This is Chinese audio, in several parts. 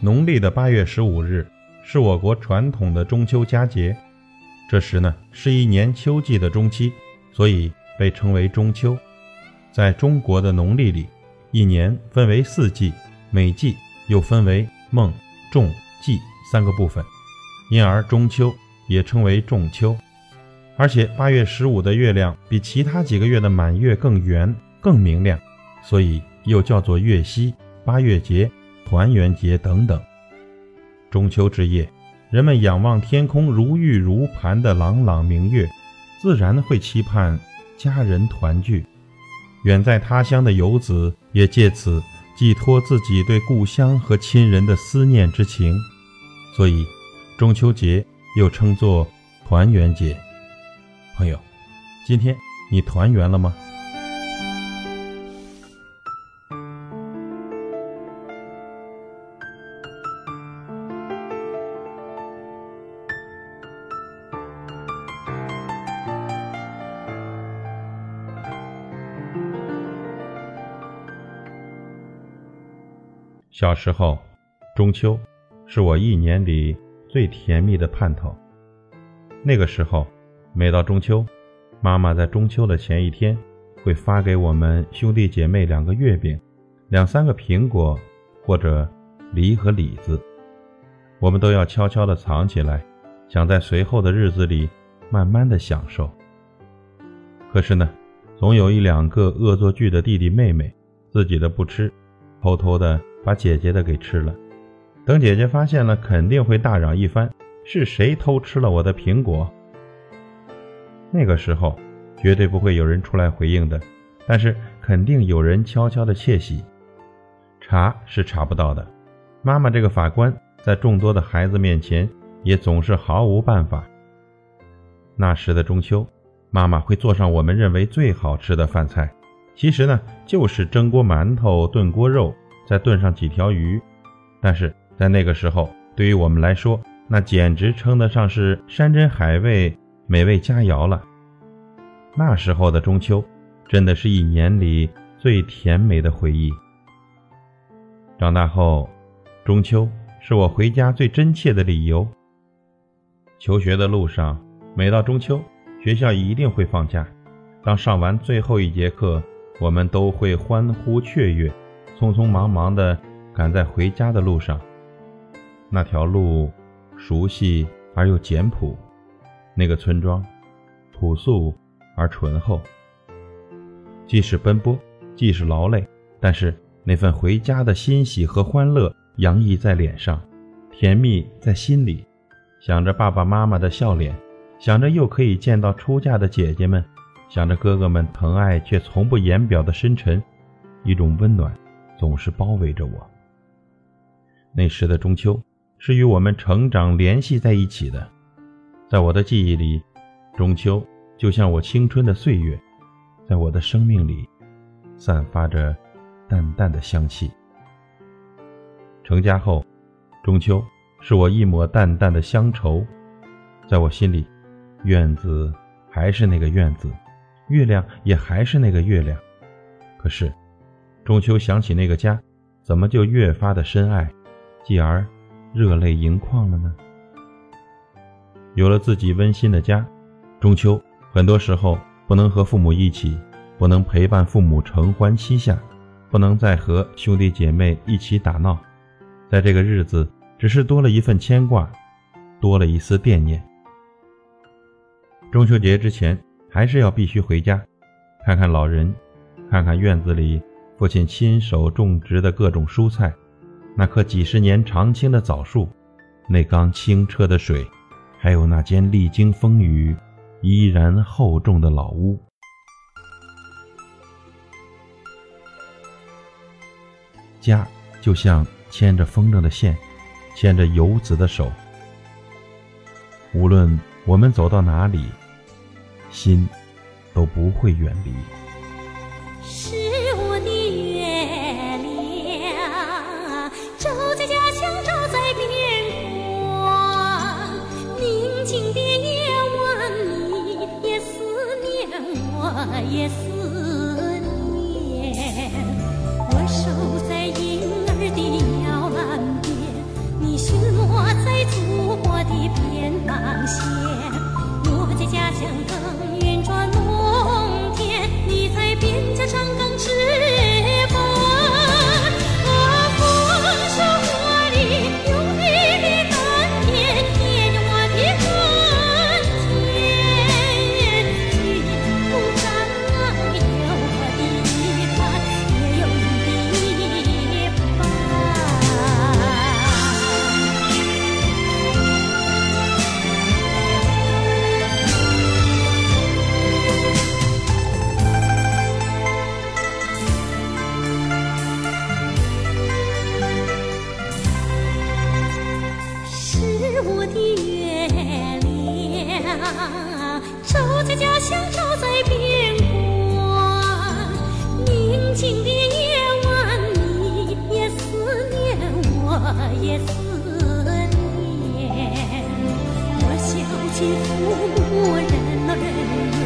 农历的八月十五日是我国传统的中秋佳节，这时呢是一年秋季的中期，所以被称为中秋。在中国的农历里，一年分为四季，每季又分为孟、仲、季三个部分，因而中秋也称为仲秋。而且八月十五的月亮比其他几个月的满月更圆、更明亮，所以又叫做月夕、八月节、团圆节等等。中秋之夜，人们仰望天空如玉如盘的朗朗明月，自然会期盼家人团聚。远在他乡的游子也借此寄托自己对故乡和亲人的思念之情，所以中秋节又称作团圆节。朋友，今天你团圆了吗？小时候，中秋是我一年里最甜蜜的盼头。那个时候。每到中秋，妈妈在中秋的前一天会发给我们兄弟姐妹两个月饼、两三个苹果或者梨和李子，我们都要悄悄地藏起来，想在随后的日子里慢慢的享受。可是呢，总有一两个恶作剧的弟弟妹妹，自己的不吃，偷偷的把姐姐的给吃了。等姐姐发现了，肯定会大嚷一番：“是谁偷吃了我的苹果？”那个时候，绝对不会有人出来回应的，但是肯定有人悄悄的窃喜。查是查不到的，妈妈这个法官在众多的孩子面前也总是毫无办法。那时的中秋，妈妈会做上我们认为最好吃的饭菜，其实呢就是蒸锅馒头、炖锅肉，再炖上几条鱼。但是在那个时候，对于我们来说，那简直称得上是山珍海味。美味佳肴了。那时候的中秋，真的是一年里最甜美的回忆。长大后，中秋是我回家最真切的理由。求学的路上，每到中秋，学校一定会放假。当上完最后一节课，我们都会欢呼雀跃，匆匆忙忙地赶在回家的路上。那条路，熟悉而又简朴。那个村庄，朴素而醇厚。既是奔波，既是劳累，但是那份回家的欣喜和欢乐洋溢在脸上，甜蜜在心里。想着爸爸妈妈的笑脸，想着又可以见到出嫁的姐姐们，想着哥哥们疼爱却从不言表的深沉，一种温暖总是包围着我。那时的中秋，是与我们成长联系在一起的。在我的记忆里，中秋就像我青春的岁月，在我的生命里散发着淡淡的香气。成家后，中秋是我一抹淡淡的乡愁，在我心里，院子还是那个院子，月亮也还是那个月亮。可是，中秋想起那个家，怎么就越发的深爱，继而热泪盈眶了呢？有了自己温馨的家，中秋很多时候不能和父母一起，不能陪伴父母承欢膝下，不能再和兄弟姐妹一起打闹，在这个日子，只是多了一份牵挂，多了一丝惦念。中秋节之前，还是要必须回家，看看老人，看看院子里父亲亲手种植的各种蔬菜，那棵几十年常青的枣树，那缸清澈的水。还有那间历经风雨依然厚重的老屋，家就像牵着风筝的线，牵着游子的手。无论我们走到哪里，心都不会远离。照在家乡照在边关。宁静的夜晚你也思念我也思照在家乡，照在边关。宁静的夜晚，你也思念，我也思念。我孝敬父母，任劳任怨，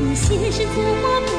你心是祖国不